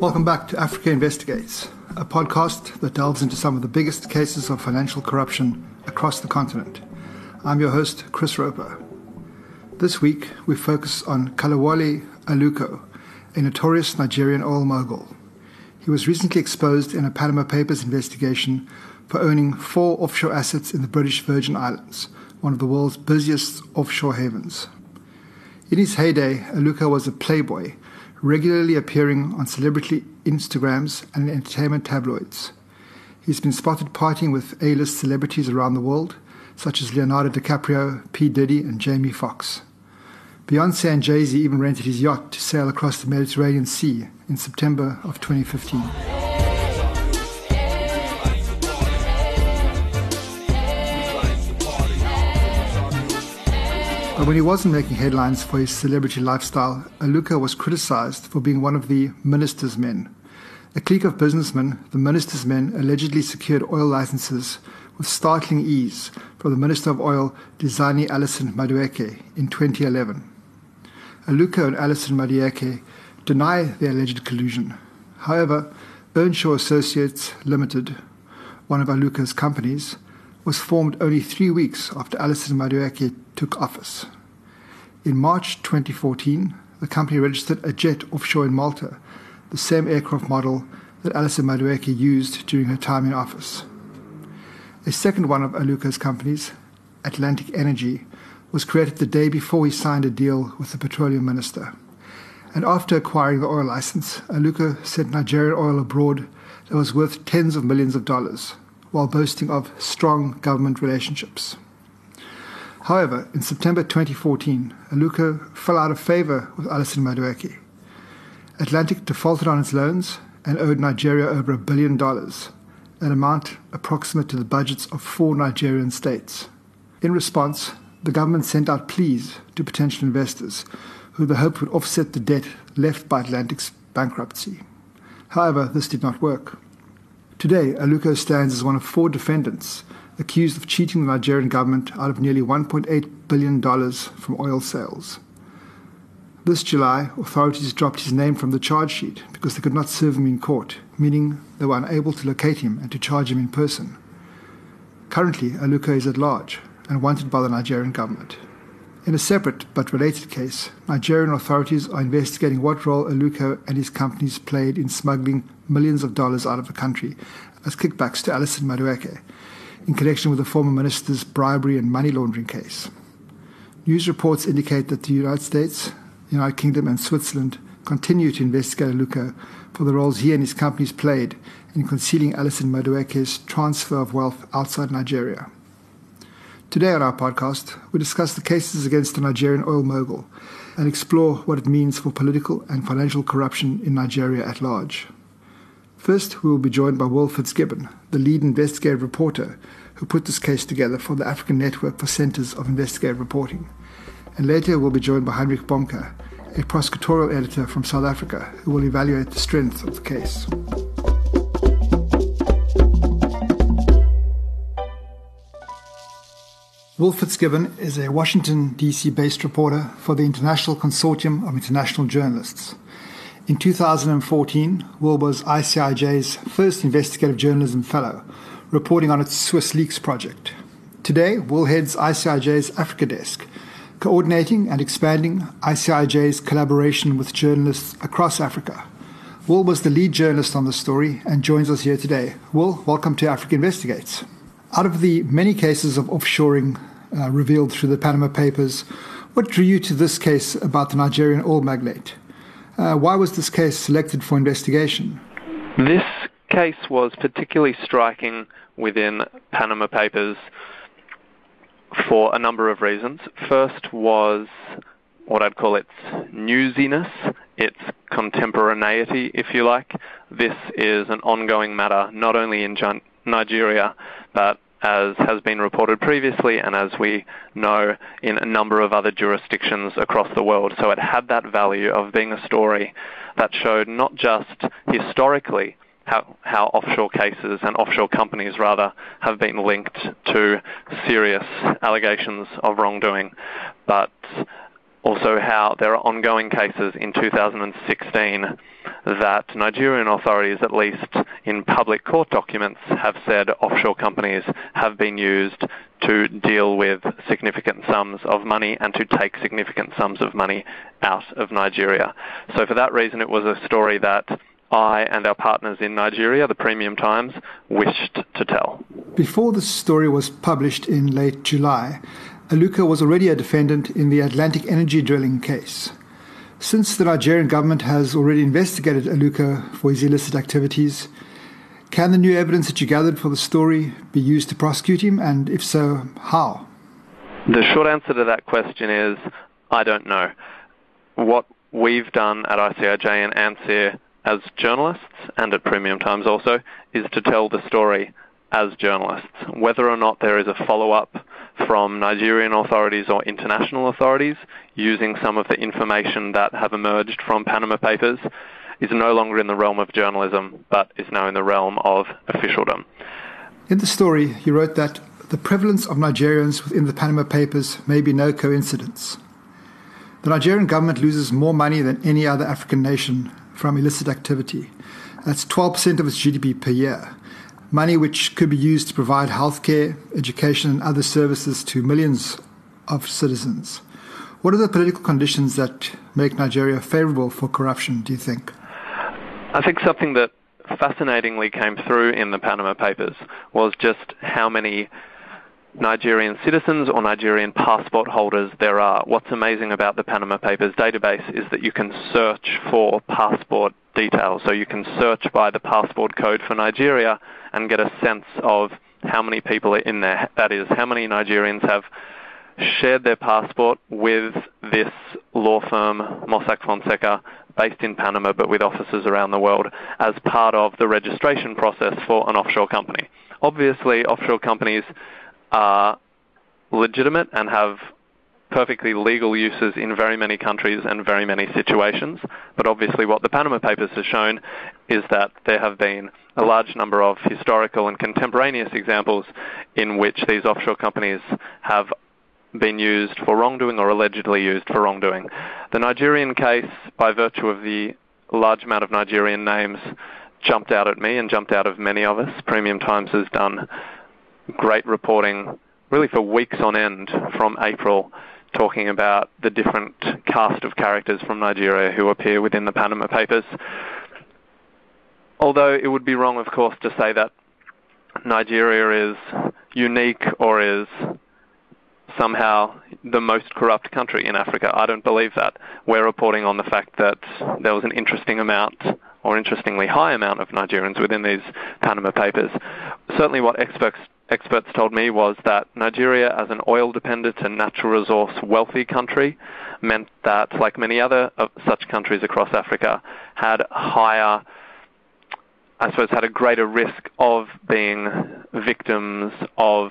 Welcome back to Africa Investigates, a podcast that delves into some of the biggest cases of financial corruption across the continent. I'm your host, Chris Roper. This week, we focus on Kolawole Aluko, a notorious Nigerian oil mogul. He was recently exposed in a Panama Papers investigation for owning four offshore assets in the British Virgin Islands, one of the world's busiest offshore havens. In his heyday, Aluko was a playboy, regularly appearing on celebrity Instagrams and entertainment tabloids. He's been spotted partying with A-list celebrities around the world, such as Leonardo DiCaprio, P. Diddy, and Jamie Foxx. Beyonce and Jay Z even rented his yacht to sail across the Mediterranean Sea in September of 2015. But when he wasn't making headlines for his celebrity lifestyle, Aluko was criticized for being one of the minister's men. A clique of businessmen, the minister's men, allegedly secured oil licenses with startling ease from the Minister of Oil, Diezani Alison Madueke, in 2011. Aluko and Alison Madueke deny the alleged collusion. However, Earnshaw Associates Limited, one of Aluko's companies, was formed only three weeks after Alison Madueke took office. In March 2014, the company registered a jet offshore in Malta, the same aircraft model that Alison Madueke used during her time in office. A second one of Aluko's companies, Atlantic Energy, was created the day before he signed a deal with the petroleum minister. And after acquiring the oil license, Aluko sent Nigerian oil abroad that was worth tens of millions of dollars, while boasting of strong government relationships. However, in September 2014, Aluko fell out of favor with Alison Madueke. Atlantic defaulted on its loans and owed Nigeria over a billion dollars, an amount approximate to the budgets of four Nigerian states. In response, the government sent out pleas to potential investors who the hope would offset the debt left by Atlantic's bankruptcy. However, this did not work. Today, Aluko stands as one of four defendants accused of cheating the Nigerian government out of nearly $1.8 billion from oil sales. This July, authorities dropped his name from the charge sheet because they could not serve him in court, meaning they were unable to locate him and to charge him in person. Currently, Aluko is at large, and wanted by the Nigerian government. In a separate but related case, Nigerian authorities are investigating what role Aluko and his companies played in smuggling millions of dollars out of the country as kickbacks to Alison Madueke in connection with the former minister's bribery and money laundering case. News reports indicate that the United States, United Kingdom, and Switzerland continue to investigate Aluko for the roles he and his companies played in concealing Alison Madueke's transfer of wealth outside Nigeria. Today on our podcast, we discuss the cases against the Nigerian oil mogul and explore what it means for political and financial corruption in Nigeria at large. First, we will be joined by Will Fitzgibbon, the lead investigative reporter who put this case together for the African Network for Centers of Investigative Reporting. And later, we'll be joined by Heinrich Bomke, a prosecutorial editor from South Africa, who will evaluate the strength of the case. Will Fitzgibbon is a Washington, D.C. based reporter for the International Consortium of International Journalists. In 2014, Will was ICIJ's first investigative journalism fellow, reporting on its Swiss Leaks project. Today, Will heads ICIJ's Africa desk, coordinating and expanding ICIJ's collaboration with journalists across Africa. Will was the lead journalist on the story and joins us here today. Will, welcome to Africa Investigates. Out of the many cases of offshoring uh, revealed through the Panama Papers, what drew you to this case about the Nigerian oil magnate? Uh, why was this case selected for investigation? This case was particularly striking within Panama Papers for a number of reasons. First was what I'd call its newsiness, its contemporaneity, if you like. This is an ongoing matter, not only in Nigeria, but as has been reported previously and as we know in a number of other jurisdictions across the world. So it had that value of being a story that showed not just historically how, how offshore cases and offshore companies rather have been linked to serious allegations of wrongdoing, but also how there are ongoing cases in 2016 that Nigerian authorities, at least in public court documents, have said offshore companies have been used to deal with significant sums of money and to take significant sums of money out of Nigeria. So for that reason, it was a story that I and our partners in Nigeria, the Premium Times, wished to tell. Before the story was published in late July, Aluko was already a defendant in the Atlantic Energy drilling case. Since the Nigerian government has already investigated Aluko for his illicit activities, can the new evidence that you gathered for the story be used to prosecute him, and if so, how? The short answer to that question is I don't know. What we've done at ICIJ and ANCIR as journalists, and at Premium Times also, is to tell the story as journalists. Whether or not there is a follow-up from Nigerian authorities or international authorities using some of the information that have emerged from Panama Papers is no longer in the realm of journalism, but is now in the realm of officialdom. In the story, you wrote that the prevalence of Nigerians within the Panama Papers may be no coincidence. The Nigerian government loses more money than any other African nation from illicit activity. That's 12% of its GDP per year money which could be used to provide healthcare, education, and other services to millions of citizens. What are the political conditions that make Nigeria favorable for corruption, do you think? I think something that fascinatingly came through in the Panama Papers was just how many Nigerian citizens or Nigerian passport holders there are. What's amazing about the Panama Papers database is that you can search for passport details. So you can search by the passport code for Nigeria and get a sense of how many people are in there. That is, how many Nigerians have shared their passport with this law firm, Mossack Fonseca, based in Panama but with offices around the world, as part of the registration process for an offshore company. Obviously, offshore companies are legitimate and have perfectly legal uses in very many countries and very many situations. But obviously, what the Panama Papers have shown is that there have been a large number of historical and contemporaneous examples in which these offshore companies have been used for wrongdoing or allegedly used for wrongdoing. The Nigerian case, by virtue of the large amount of Nigerian names, jumped out at me and jumped out of many of us. Premium Times has done great reporting really for weeks on end from April talking about the different cast of characters from Nigeria who appear within the Panama Papers. Although it would be wrong, of course, to say that Nigeria is unique or is somehow the most corrupt country in Africa. I don't believe that. We're reporting on the fact that there was an interesting amount or interestingly high amount of Nigerians within these Panama Papers. Certainly what experts experts told me was that Nigeria, as an oil dependent and natural resource wealthy country, meant that, like many other such countries across Africa, had higher, I suppose, had a greater risk of being victims of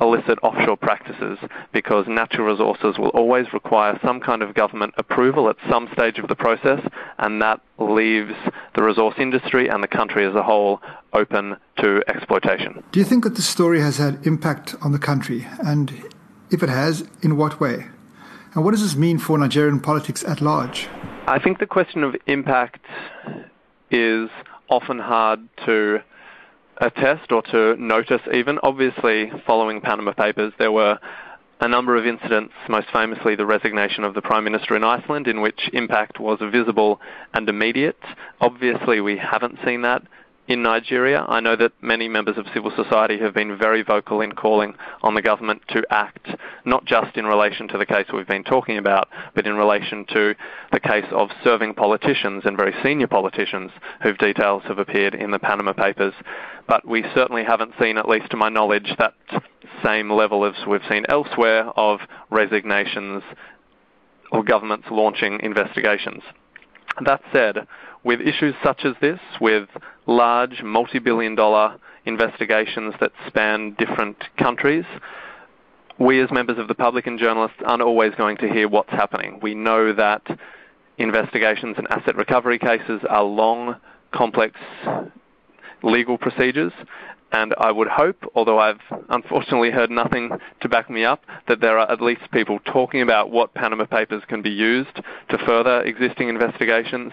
illicit offshore practices because natural resources will always require some kind of government approval at some stage of the process, and that leaves the resource industry and the country as a whole open to exploitation. Do you think that the story has had impact on the country? And if it has, in what way? And what does this mean for Nigerian politics at large? I think the question of impact is often hard to attest or to notice even. Obviously, following Panama Papers, there were a number of incidents, most famously the resignation of the Prime Minister in Iceland, in which impact was visible and immediate. Obviously, we haven't seen that in Nigeria. I know that many members of civil society have been very vocal in calling on the government to act, not just in relation to the case we've been talking about, but in relation to the case of serving politicians and very senior politicians whose details have appeared in the Panama Papers. But we certainly haven't seen, at least to my knowledge, that same level as we've seen elsewhere of resignations or governments launching investigations. That said, with issues such as this, with large multi-billion dollar investigations that span different countries, we as members of the public and journalists aren't always going to hear what's happening. We know that investigations and asset recovery cases are long, complex legal procedures, And I would hope, although I've unfortunately heard nothing to back me up, that there are at least people talking about what Panama Papers can be used to further existing investigations,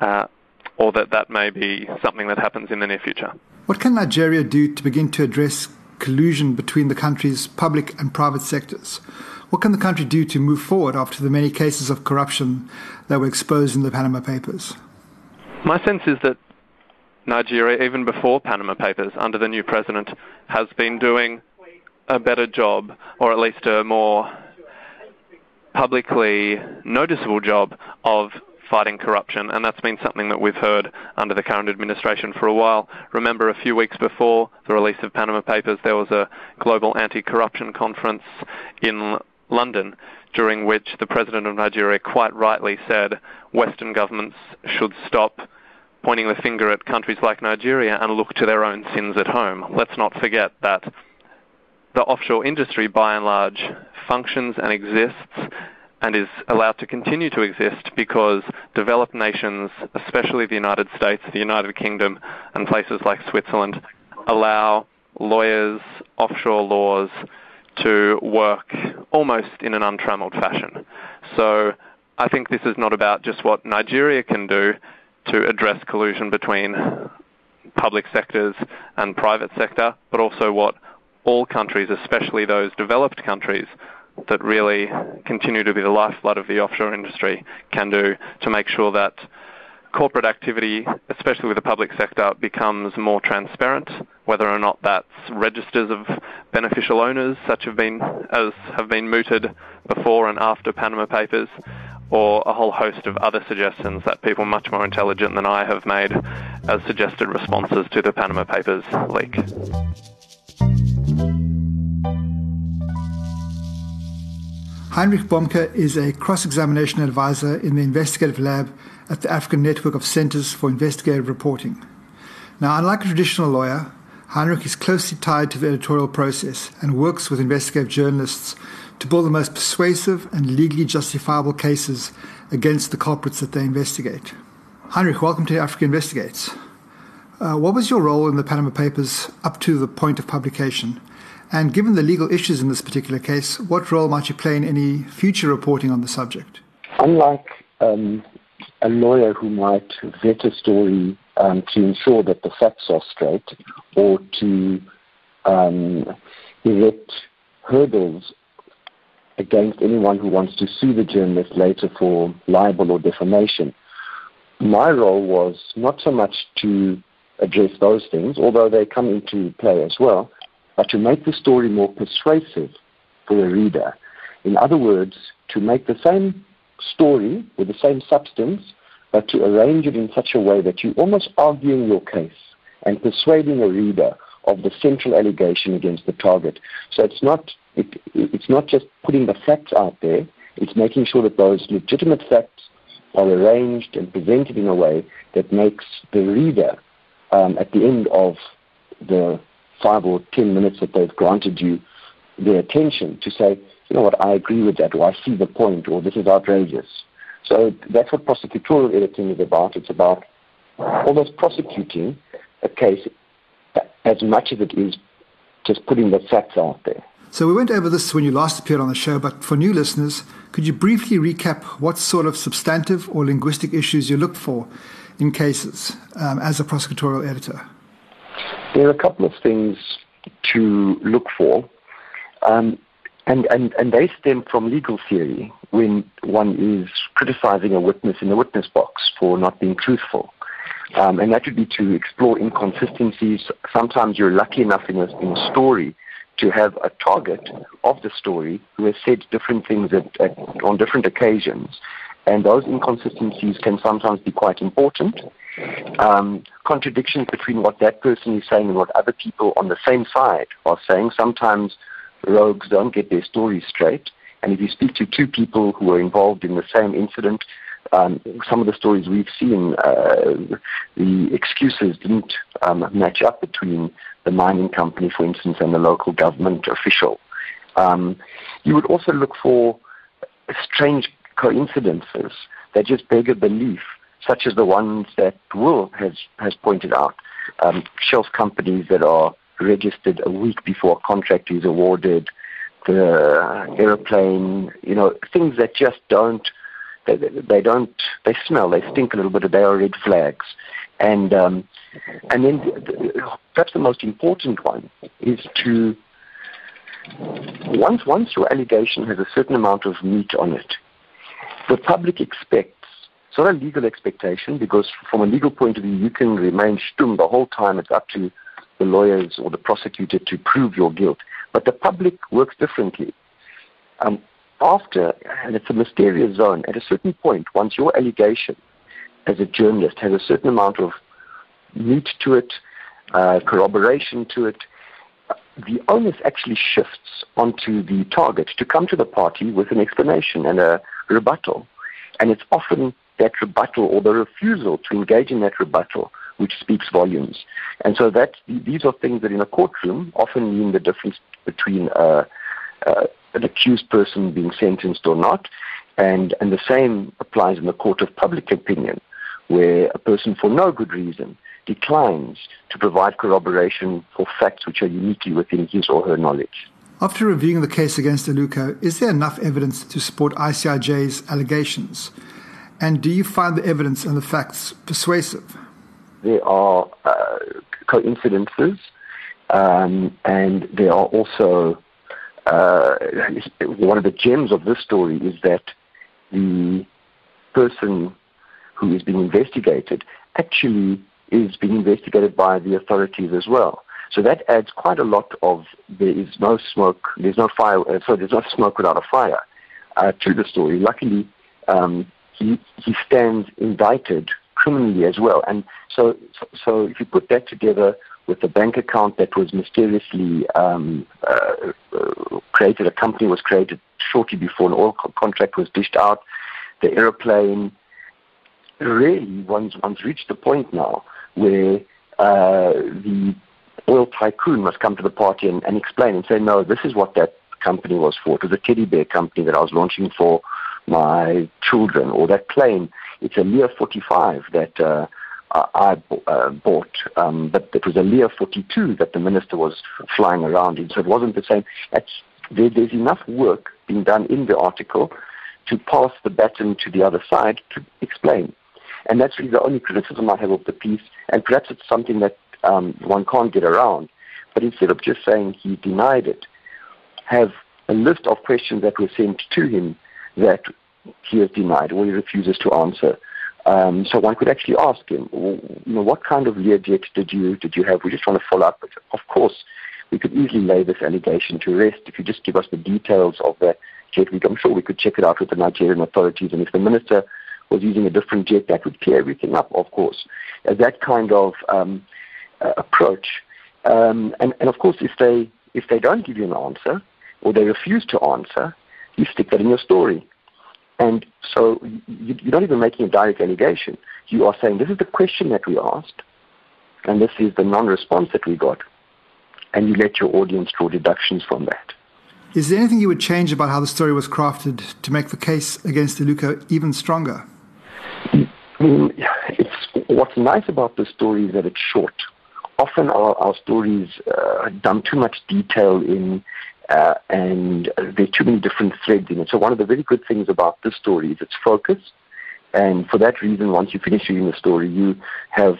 uh, or that that may be something that happens in the near future. What can Nigeria do to begin to address collusion between the country's public and private sectors? What can the country do to move forward after the many cases of corruption that were exposed in the Panama Papers? My sense is that Nigeria, even before Panama Papers, under the new president, has been doing a better job, or at least a more publicly noticeable job, of fighting corruption, and that's been something that we've heard under the current administration for a while. Remember, a few weeks before the release of Panama Papers, there was a global anti-corruption conference in London, during which the President of Nigeria quite rightly said Western governments should stop pointing the finger at countries like Nigeria and look to their own sins at home. Let's not forget that the offshore industry, by and large, functions and exists and is allowed to continue to exist because developed nations, especially the United States, the United Kingdom, and places like Switzerland, allow lawyers, offshore laws, to work almost in an untrammeled fashion. So I think this is not about just what Nigeria can do to address collusion between public sectors and private sector, but also what all countries, especially those developed countries that really continue to be the lifeblood of the offshore industry, can do to make sure that corporate activity, especially with the public sector, becomes more transparent, whether or not that's registers of beneficial owners, such have been as have been mooted before and after Panama Papers, or a whole host of other suggestions that people much more intelligent than I have made as suggested responses to the Panama Papers leak. Heinrich Bomke is a cross-examination advisor in the investigative lab at the African Network of Centers for Investigative Reporting. Now, unlike a traditional lawyer, Heinrich is closely tied to the editorial process and works with investigative journalists to build the most persuasive and legally justifiable cases against the culprits that they investigate. Heinrich, welcome to Africa Investigates. Uh, what was your role in the Panama Papers up to the point of publication? And given the legal issues in this particular case, what role might you play in any future reporting on the subject? Unlike um, a lawyer who might vet a story um, to ensure that the facts are straight or to um, erect hurdles against anyone who wants to sue the journalist later for libel or defamation. My role was not so much to address those things, although they come into play as well, but to make the story more persuasive for the reader. In other words, to make the same story with the same substance, but to arrange it in such a way that you're almost arguing your case and persuading a reader of the central allegation against the target. So it's not it, it's not just putting the facts out there, it's making sure that those legitimate facts are arranged and presented in a way that makes the reader, um, at the end of the five or ten minutes that they've granted you their attention, to say, you know what, I agree with that, or I see the point, or this is outrageous. So that's what prosecutorial editing is about. It's about almost prosecuting a case as much as it is just putting the facts out there. So we went over this when you last appeared on the show, but for new listeners, could you briefly recap what sort of substantive or linguistic issues you look for in cases um, as a prosecutorial editor? There are a couple of things to look for, um, and, and, and they stem from legal theory when one is criticizing a witness in the witness box for not being truthful. Um, and that would be to explore inconsistencies. Sometimes you're lucky enough in a, in a story to have a target of the story who has said different things at, at, on different occasions. And those inconsistencies can sometimes be quite important. Um, contradictions between what that person is saying and what other people on the same side are saying. Sometimes rogues don't get their stories straight. And if you speak to two people who are involved in the same incident, um, some of the stories we've seen, uh, the excuses didn't um, match up between the mining company, for instance, and the local government official. Um, you would also look for strange coincidences that just beg a belief, such as the ones that Will has, has pointed out. um, shelf companies that are registered a week before a contract is awarded, the aeroplane, you know, things that just don't, they, they don't, they smell, they stink a little bit, they are red flags. And, um, and then the, perhaps the most important one is to, once, once your allegation has a certain amount of meat on it, the public expects not a legal expectation because from a legal point of view, you can remain stum the whole time. It's up to the lawyers or the prosecutor to prove your guilt. But the public works differently. Um, after, and it's a mysterious zone, at a certain point, once your allegation as a journalist has a certain amount of meat to it, uh, corroboration to it, the onus actually shifts onto the target to come to the party with an explanation and a rebuttal. And it's often that rebuttal or the refusal to engage in that rebuttal which speaks volumes. And so that these are things that in a courtroom often mean the difference between uh, uh, an accused person being sentenced or not. And, and the same applies in the court of public opinion, where a person for no good reason declines to provide corroboration for facts which are uniquely within his or her knowledge. After reviewing the case against Aluko, is there enough evidence to support ICIJ's allegations? And do you find the evidence and the facts persuasive? There are uh, coincidences, um, and there are also uh, one of the gems of this story is that the person who is being investigated actually is being investigated by the authorities as well. So that adds quite a lot of there is no smoke, there's no fire, uh, so there's no smoke without a fire uh, to the story. Luckily, um, he, he stands indicted criminally as well. And so, so if you put that together with the bank account that was mysteriously um, uh, created, a company was created shortly before an oil co- contract was dished out, the aeroplane, really one's, one's reached the point now where uh, the oil tycoon must come to the party and, and explain and say, no, this is what that company was for. It was a teddy bear company that I was launching for my children, or that plane. It's a Lear 45 that uh, I uh, bought, um, but it was a Lear 42 that the minister was flying around in. So it wasn't the same. There, there's enough work being done in the article to pass the baton to the other side to explain. And that's really the only criticism I have of the piece. And perhaps it's something that um, one can't get around. But instead of just saying he denied it, have a list of questions that were sent to him that he has denied or he refuses to answer. Um, so one could actually ask him, you know, what kind of Learjet did you did you have? We're just want to follow up. But of course, we could easily lay this allegation to rest if you just give us the details of the jet. I'm sure we could check it out with the Nigerian authorities, and if the minister was using a different jet, that would clear everything up. Of course, As that kind of um, uh, approach, um, and, and of course, if they if they don't give you an answer or they refuse to answer, you stick that in your story. And so you, you're not even making a direct allegation. You are saying, this is the question that we asked, and this is the non-response that we got. And you let your audience draw deductions from that. Is there anything you would change about how the story was crafted to make the case against Aluko even stronger? I mean, it's, what's nice about the story is that it's short. Often our, our stories uh, dump too much detail in uh, and there are too many different threads in it. So one of the very good things about this story is its focus, and for that reason, once you finish reading the story, you have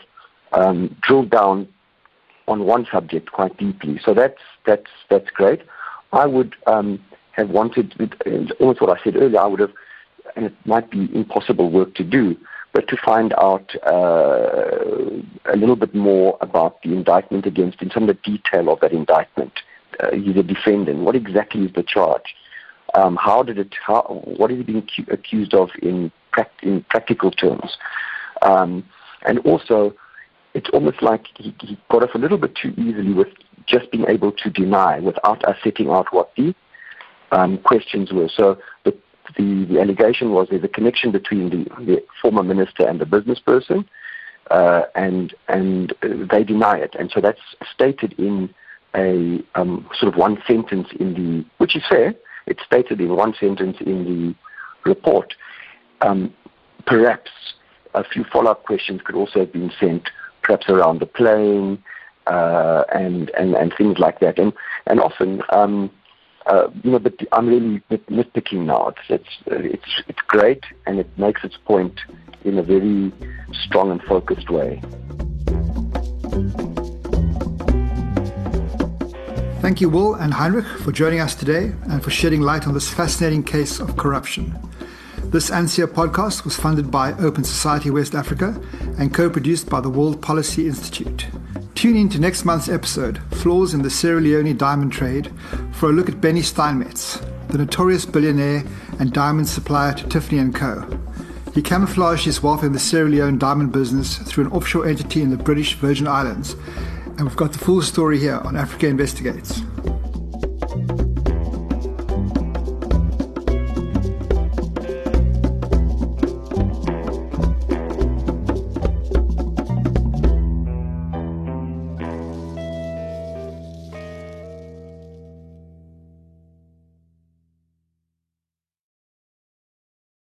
um, drilled down on one subject quite deeply. So that's that's that's great. I would um, have wanted, almost what I said earlier, I would have, and it might be impossible work to do, but to find out uh, a little bit more about the indictment against him, some of the detail of that indictment uh, he's a defendant. What exactly is the charge? Um, how did it? How, what is he being cu- accused of in, in practical terms? Um, and also, it's almost like he, he got off a little bit too easily with just being able to deny without us setting out what the um, questions were. So the, the, the allegation was there's a connection between the, the former minister and the business person, uh, and and they deny it. And so that's stated in a um, sort of one sentence in the, which is fair, it's stated in one sentence in the report. Um, perhaps a few follow-up questions could also have been sent. perhaps around the plane, uh, and, and, and things like that. And, and often, um, uh, you know, but I'm really nitpicking now. It's, it's, it's, it's great and it makes its point in a very strong and focused way. Thank you, Will and Heinrich, for joining us today and for shedding light on this fascinating case of corruption. This ANCIR podcast was funded by Open Society West Africa and co produced by the World Policy Institute. Tune in to next month's episode, Flaws in the Sierra Leone Diamond Trade, for a look at Beny Steinmetz, the notorious billionaire and diamond supplier to Tiffany & Co. He camouflaged his wealth in the Sierra Leone diamond business through an offshore entity in the British Virgin Islands, and we've got the full story here on Africa Investigates.